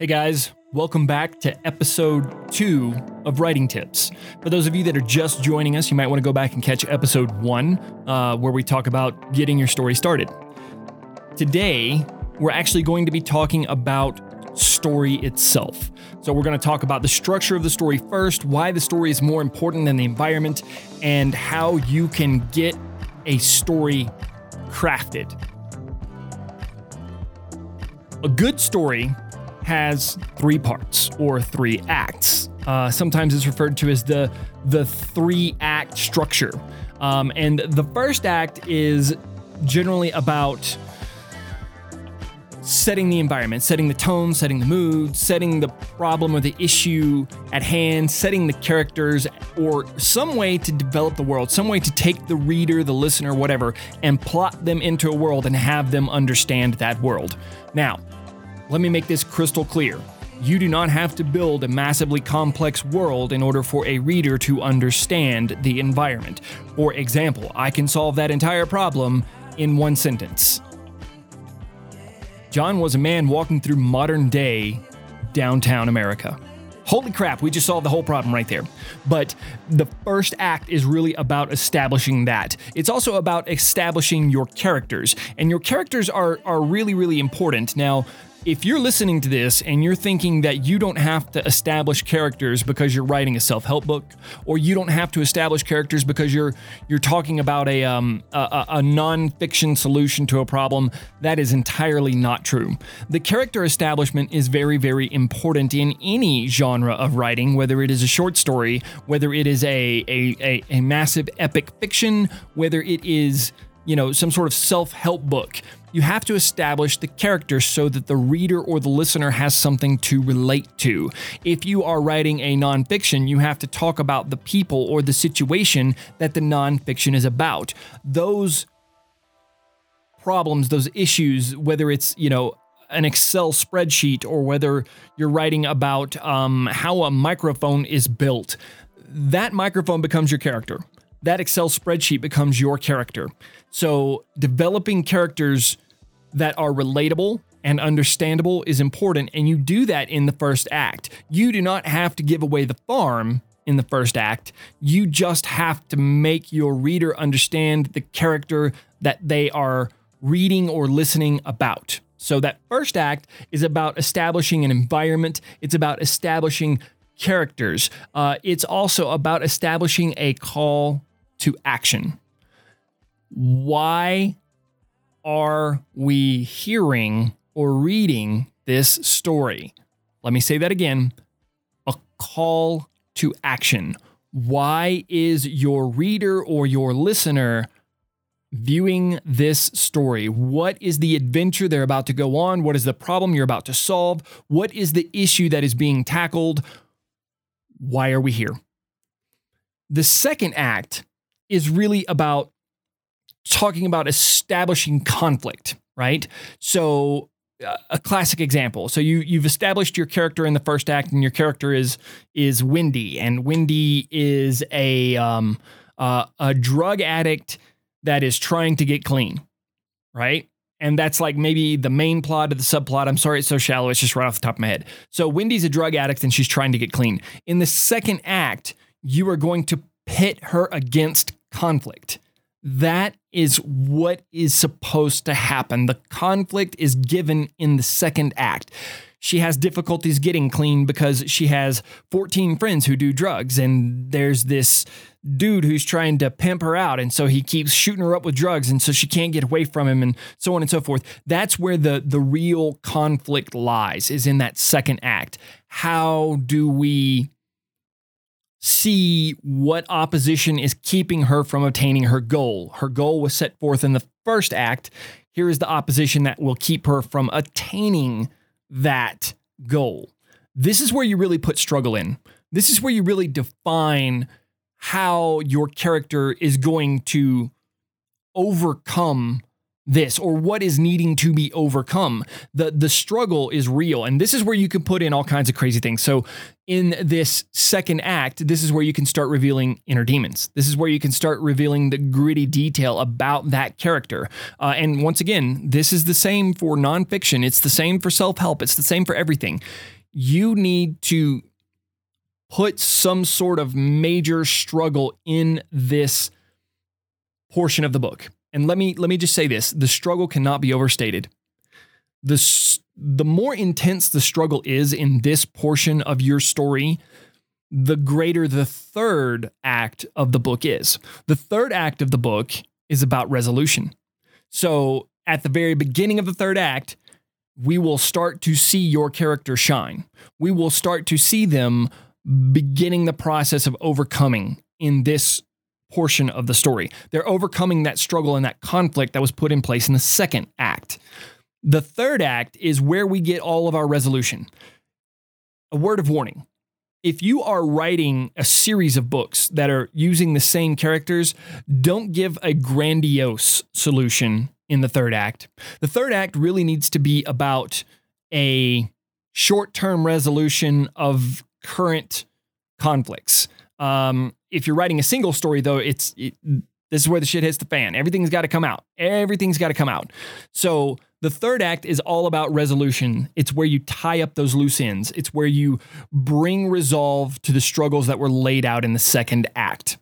Hey guys, welcome back to episode two of Writing Tips. For those of you that are just joining us, you might want to go back and catch episode one, uh, where we talk about getting your story started. Today, we're actually going to be talking about story itself. So, we're going to talk about the structure of the story first, why the story is more important than the environment, and how you can get a story crafted. A good story has three parts or three acts. Uh, sometimes it's referred to as the the three act structure. Um, and the first act is generally about setting the environment, setting the tone, setting the mood, setting the problem or the issue at hand, setting the characters, or some way to develop the world, some way to take the reader, the listener, whatever, and plot them into a world and have them understand that world. Now, let me make this crystal clear. You do not have to build a massively complex world in order for a reader to understand the environment. For example, I can solve that entire problem in one sentence. John was a man walking through modern day downtown America. Holy crap, we just solved the whole problem right there. But the first act is really about establishing that. It's also about establishing your characters. And your characters are, are really, really important. Now, if you're listening to this and you're thinking that you don't have to establish characters because you're writing a self-help book, or you don't have to establish characters because you're you're talking about a um, a, a non-fiction solution to a problem, that is entirely not true. The character establishment is very very important in any genre of writing, whether it is a short story, whether it is a a, a, a massive epic fiction, whether it is you know some sort of self-help book you have to establish the character so that the reader or the listener has something to relate to. If you are writing a nonfiction, you have to talk about the people or the situation that the nonfiction is about. Those problems, those issues, whether it's, you know, an Excel spreadsheet or whether you're writing about um, how a microphone is built, that microphone becomes your character. That Excel spreadsheet becomes your character. So, developing characters that are relatable and understandable is important, and you do that in the first act. You do not have to give away the farm in the first act. You just have to make your reader understand the character that they are reading or listening about. So, that first act is about establishing an environment, it's about establishing characters, uh, it's also about establishing a call to action. Why are we hearing or reading this story? Let me say that again a call to action. Why is your reader or your listener viewing this story? What is the adventure they're about to go on? What is the problem you're about to solve? What is the issue that is being tackled? Why are we here? The second act is really about talking about establishing conflict, right? So uh, a classic example. So you you've established your character in the first act, and your character is is Wendy, and Wendy is a um, uh, a drug addict that is trying to get clean, right? And that's like maybe the main plot of the subplot. I'm sorry, it's so shallow. It's just right off the top of my head. So Wendy's a drug addict and she's trying to get clean. In the second act, you are going to pit her against conflict. That is what is supposed to happen. The conflict is given in the second act. She has difficulties getting clean because she has 14 friends who do drugs, and there's this dude who's trying to pimp her out, and so he keeps shooting her up with drugs, and so she can't get away from him, and so on and so forth. That's where the the real conflict lies, is in that second act. How do we see what opposition is keeping her from obtaining her goal. Her goal was set forth in the first act. Here is the opposition that will keep her from attaining that goal. This is where you really put struggle in. This is where you really define how your character is going to overcome this or what is needing to be overcome. The the struggle is real and this is where you can put in all kinds of crazy things. So in this second act, this is where you can start revealing inner demons. This is where you can start revealing the gritty detail about that character. Uh, and once again, this is the same for nonfiction. It's the same for self help. It's the same for everything. You need to put some sort of major struggle in this portion of the book. And let me let me just say this, the struggle cannot be overstated. The the more intense the struggle is in this portion of your story, the greater the third act of the book is. The third act of the book is about resolution. So, at the very beginning of the third act, we will start to see your character shine. We will start to see them beginning the process of overcoming in this portion of the story. They're overcoming that struggle and that conflict that was put in place in the second act. The third act is where we get all of our resolution. A word of warning. If you are writing a series of books that are using the same characters, don't give a grandiose solution in the third act. The third act really needs to be about a short term resolution of current conflicts. Um, if you're writing a single story, though, it's it, this is where the shit hits the fan. Everything's got to come out. Everything's got to come out. So the third act is all about resolution. It's where you tie up those loose ends. It's where you bring resolve to the struggles that were laid out in the second act.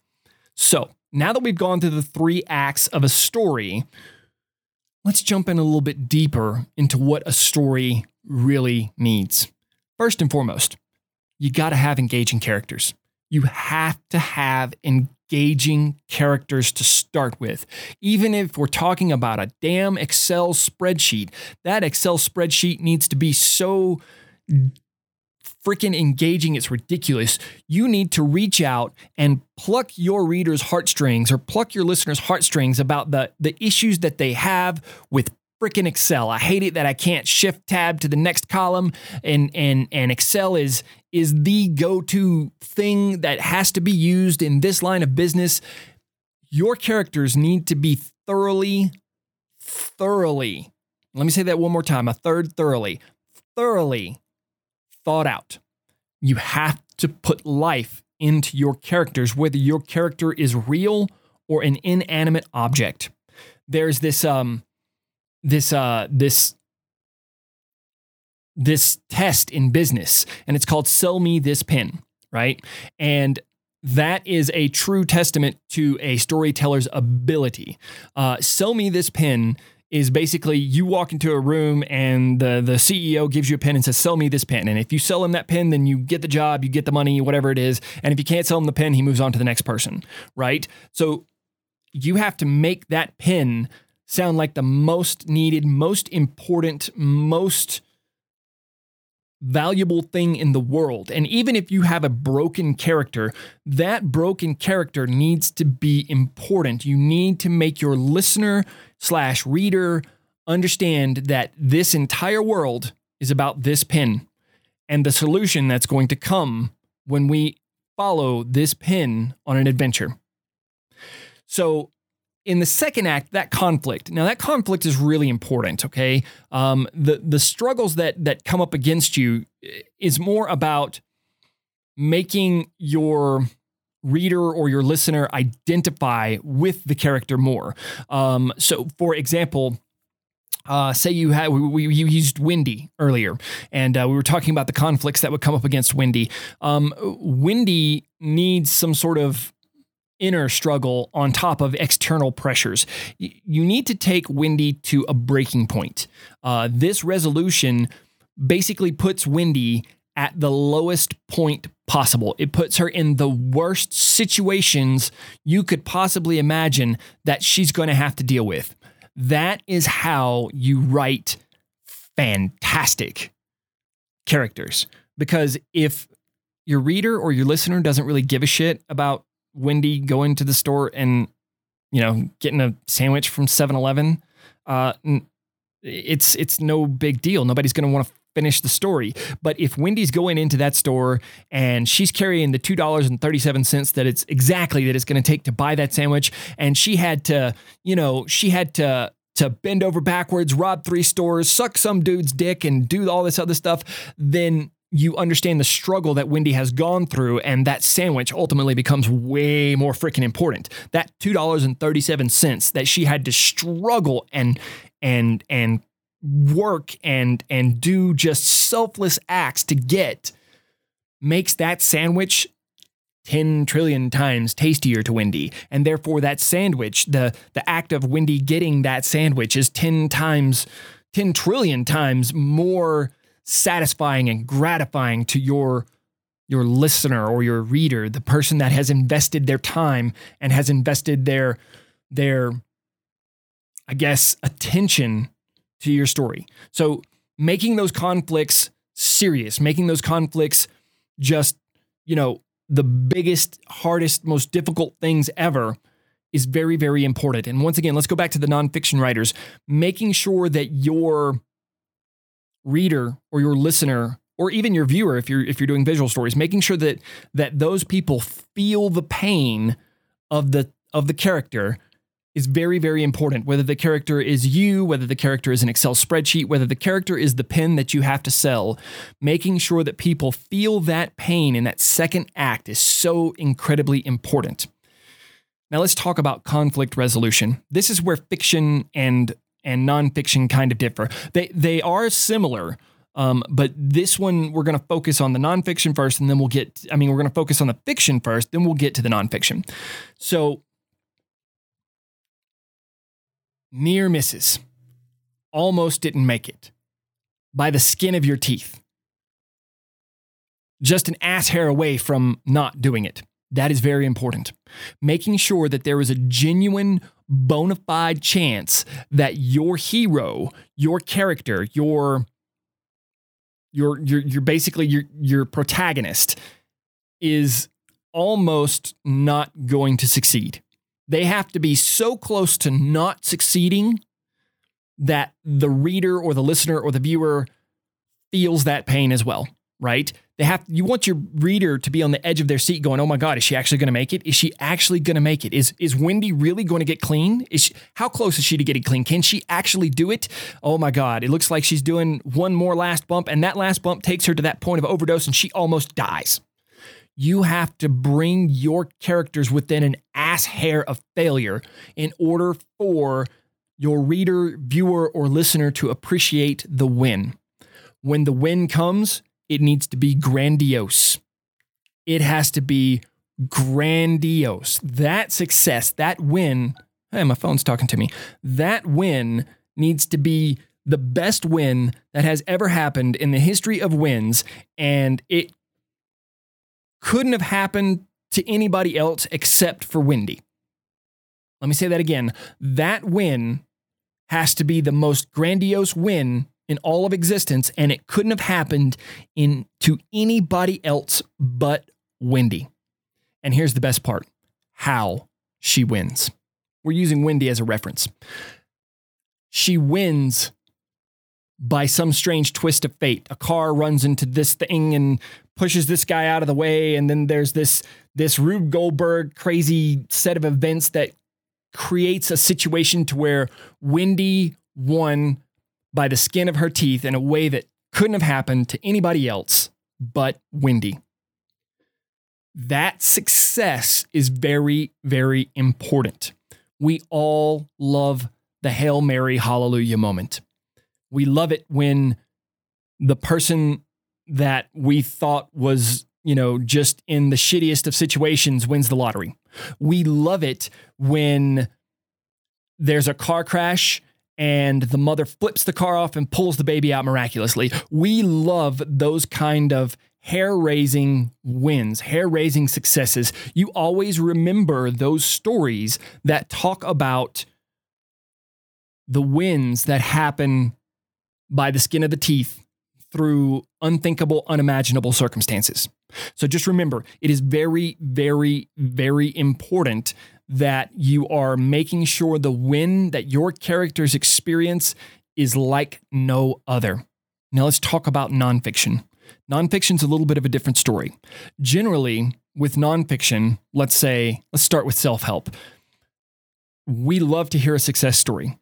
So now that we've gone through the three acts of a story, let's jump in a little bit deeper into what a story really needs. First and foremost, you got to have engaging characters you have to have engaging characters to start with. Even if we're talking about a damn Excel spreadsheet, that Excel spreadsheet needs to be so freaking engaging, it's ridiculous. You need to reach out and pluck your reader's heartstrings or pluck your listener's heartstrings about the, the issues that they have with freaking Excel. I hate it that I can't shift tab to the next column and and and Excel is is the go-to thing that has to be used in this line of business. Your characters need to be thoroughly thoroughly. Let me say that one more time. A third thoroughly. Thoroughly thought out. You have to put life into your characters whether your character is real or an inanimate object. There's this um this uh this this test in business and it's called sell me this pen right? And that is a true testament to a storyteller's ability. Uh, sell me this pen is basically you walk into a room and the, the ceo gives you a pen and says sell me this pen and if you sell him that pen then you get the job you get the money whatever it is. And if you can't sell him the pen he moves on to the next person right? So you have to make that pen sound like the most needed, most important, most valuable thing in the world. And even if you have a broken character, that broken character needs to be important. You need to make your listener slash reader understand that this entire world is about this pin and the solution that's going to come when we follow this pin on an adventure. So in the second act, that conflict. Now, that conflict is really important. Okay, um, the the struggles that that come up against you is more about making your reader or your listener identify with the character more. Um, so, for example. Uh, say you had we, we, you used Wendy earlier, and uh, we were talking about the conflicts that would come up against Wendy. Um, Wendy needs some sort of inner struggle on top of external pressures. You need to take Wendy to a breaking point. Uh, this resolution basically puts Wendy at the lowest point possible. It puts her in the worst situations you could possibly imagine that she's going to have to deal with. That is how you write fantastic characters. Because if your reader or your listener doesn't really give a shit about Wendy going to the store and you know getting a sandwich from 7-Eleven, uh, it's it's no big deal. Nobody's going to want to finish the story. But if Wendy's going into that store and she's carrying the two dollars and thirty seven cents that it's exactly that it's going to take to buy that sandwich, and she had to, you know, she had to to bend over backwards, rob three stores, suck some dude's dick, and do all this other stuff, then you understand the struggle that Wendy has gone through, and that sandwich ultimately becomes way more freaking important. That two dollars and thirty seven cents that she had to struggle and and and work and and do just selfless acts to get makes that sandwich 10 trillion times tastier to Wendy. And therefore that sandwich, the the act of Wendy getting that sandwich is 10 times 10 trillion times more satisfying and gratifying to your your listener or your reader, the person that has invested their time and has invested their their I guess attention to your story. So making those conflicts serious, making those conflicts just, you know, the biggest, hardest, most difficult things ever is very, very important. And once again, let's go back to the nonfiction writers, making sure that your reader or your listener or even your viewer if you're if you're doing visual stories making sure that that those people feel the pain of the of the character is very very important. Whether the character is you whether the character is an excel spreadsheet whether the character is the pen that you have to sell making sure that people feel that pain in that second act is so incredibly important. Now let's talk about conflict resolution. This is where fiction and and nonfiction kind of differ. They they are similar, um, but this one we're going to focus on the nonfiction first, and then we'll get. I mean, we're going to focus on the fiction first, then we'll get to the nonfiction. So, near misses, almost didn't make it by the skin of your teeth. Just an ass hair away from not doing it. That is very important. Making sure that there is a genuine bona fide chance that your hero, your character, your your your your basically your your protagonist is almost not going to succeed. They have to be so close to not succeeding that the reader or the listener or the viewer feels that pain as well, right? They have you want your reader to be on the edge of their seat going, "Oh my god, is she actually going to make it? Is she actually going to make it? Is is Wendy really going to get clean? Is she, how close is she to getting clean? Can she actually do it? Oh my god, it looks like she's doing one more last bump and that last bump takes her to that point of overdose and she almost dies." You have to bring your characters within an ass hair of failure in order for your reader, viewer, or listener to appreciate the win. When the win comes, it needs to be grandiose. It has to be grandiose. That success, that win, hey, my phone's talking to me. That win needs to be the best win that has ever happened in the history of wins. And it couldn't have happened to anybody else except for Wendy. Let me say that again. That win has to be the most grandiose win in all of existence, and it couldn't have happened in to anybody else but Wendy. And here's the best part: how she wins. We're using Wendy as a reference. She wins by some strange twist of fate. A car runs into this thing and pushes this guy out of the way, and then there's this this Rube Goldberg crazy set of events that creates a situation to where Wendy won by the skin of her teeth in a way that couldn't have happened to anybody else but Wendy. That success is very, very important. We all love the Hail Mary Hallelujah moment. We love it when the person that we thought was, you know, just in the shittiest of situations wins the lottery. We love it when there's a car crash and the mother flips the car off and pulls the baby out miraculously. We love those kind of hair raising wins, hair raising successes. You always remember those stories that talk about the wins that happen by the skin of the teeth through unthinkable, unimaginable circumstances. So just remember, it is very, very, very important that you are making sure the win that your characters experience is like no other. Now let's talk about nonfiction. Nonfiction's a little bit of a different story. Generally, with nonfiction, let's say, let's start with self help. We love to hear a success story.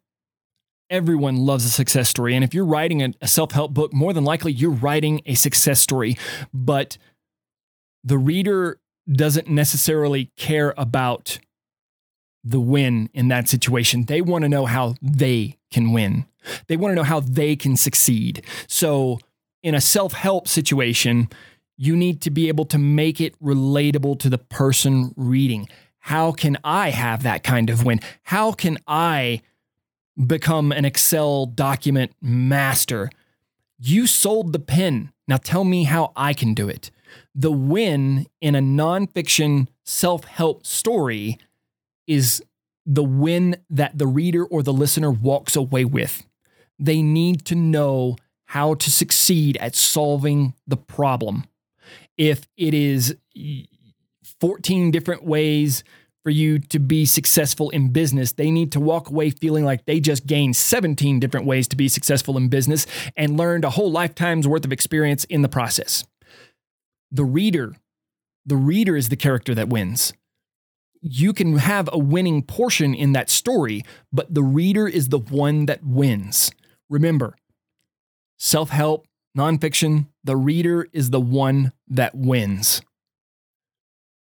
Everyone loves a success story. And if you're writing a, a self help book, more than likely you're writing a success story. But the reader doesn't necessarily care about the win in that situation. They want to know how they can win, they want to know how they can succeed. So, in a self help situation, you need to be able to make it relatable to the person reading. How can I have that kind of win? How can I become an Excel document master? You sold the pen. Now tell me how I can do it. The win in a nonfiction self help story is the win that the reader or the listener walks away with. They need to know how to succeed at solving the problem if it is 14 different ways for you to be successful in business, they need to walk away feeling like they just gained 17 different ways to be successful in business and learned a whole lifetime's worth of experience in the process. The reader, the reader is the character that wins. You can have a winning portion in that story, but the reader is the one that wins. Remember, self help, nonfiction, the reader is the one that wins.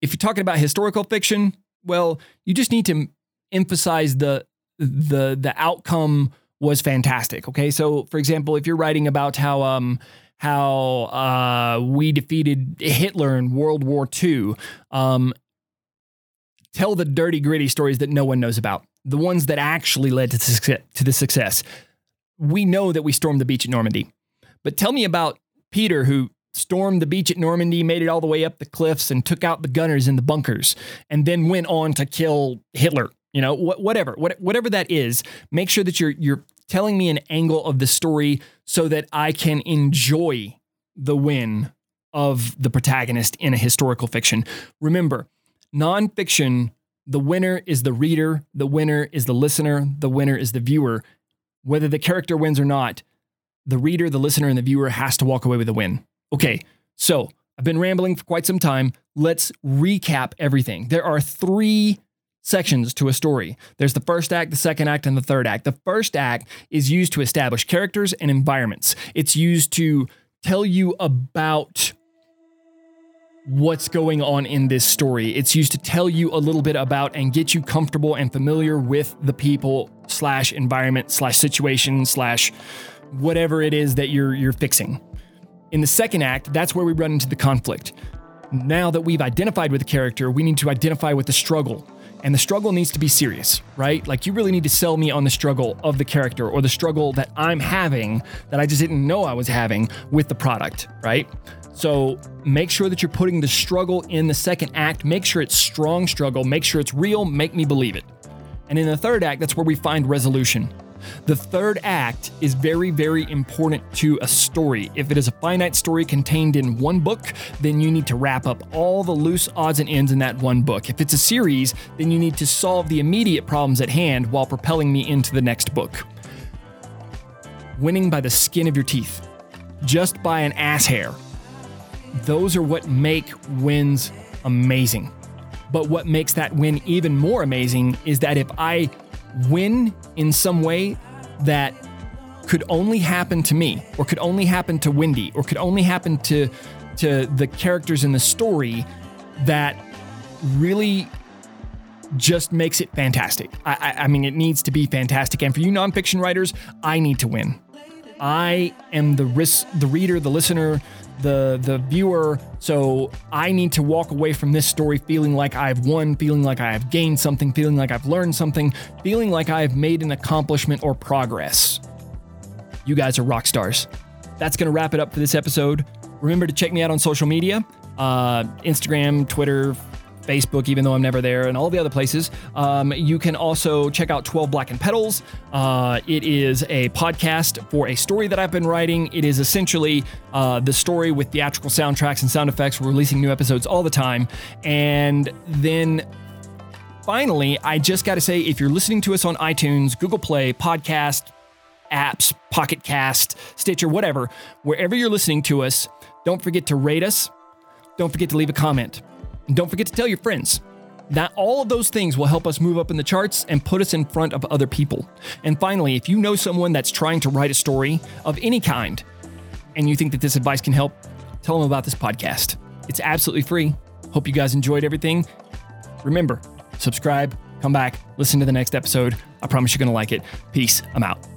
If you're talking about historical fiction, well, you just need to emphasize the the the outcome was fantastic. Okay, so for example, if you're writing about how um how uh, we defeated Hitler in World War II, um, tell the dirty gritty stories that no one knows about, the ones that actually led to success, to the success. We know that we stormed the beach at Normandy. But tell me about Peter, who stormed the beach at Normandy, made it all the way up the cliffs, and took out the gunners in the bunkers, and then went on to kill Hitler. You know, wh- whatever, what, whatever that is. Make sure that you're you're telling me an angle of the story so that I can enjoy the win of the protagonist in a historical fiction. Remember, nonfiction, the winner is the reader, the winner is the listener, the winner is the viewer. Whether the character wins or not, the reader, the listener, and the viewer has to walk away with a win. Okay, so I've been rambling for quite some time. Let's recap everything. There are three sections to a story. There's the first act, the second act, and the third act. The first act is used to establish characters and environments. It's used to tell you about what's going on in this story. It's used to tell you a little bit about and get you comfortable and familiar with the people slash environment slash situation slash whatever it is that you're you're fixing. In the second act, that's where we run into the conflict. Now that we've identified with the character, we need to identify with the struggle. And the struggle needs to be serious, right? Like you really need to sell me on the struggle of the character or the struggle that I'm having that I just didn't know I was having with the product, right? So make sure that you're putting the struggle in the second act. Make sure it's strong struggle. Make sure it's real. Make me believe it. And in the third act, that's where we find resolution. The third act is very, very important to a story. If it is a finite story contained in one book, then you need to wrap up all the loose odds and ends in that one book. If it's a series, then you need to solve the immediate problems at hand while propelling me into the next book. Winning by the skin of your teeth, just by an ass hair. Those are what make wins amazing. But what makes that win even more amazing is that if I win in some way that could only happen to me or could only happen to Wendy or could only happen to to the characters in the story that really just makes it fantastic. I, I, I, mean, it needs to be fantastic. And for you nonfiction writers, I need to win. I am the risk, the reader, the listener, the the viewer. So I need to walk away from this story feeling like I've won, feeling like I have gained something, feeling like I've learned something, feeling like I have made an accomplishment or progress. You guys are rock stars. That's going to wrap it up for this episode. Remember to check me out on social media uh, Instagram, Twitter, Facebook, even though I'm never there, and all the other places. Um, you can also check out 12 Black and Petals. Uh, it is a podcast for a story that I've been writing. It is essentially uh, the story with theatrical soundtracks and sound effects. We're releasing new episodes all the time. And then finally, I just got to say if you're listening to us on iTunes, Google Play, podcast, apps, Pocket Cast, Stitcher, whatever, wherever you're listening to us, don't forget to rate us. Don't forget to leave a comment. And don't forget to tell your friends. That all of those things will help us move up in the charts and put us in front of other people. And finally, if you know someone that's trying to write a story of any kind and you think that this advice can help, tell them about this podcast. It's absolutely free. Hope you guys enjoyed everything. Remember, subscribe, come back, listen to the next episode. I promise you're going to like it. Peace. I'm out.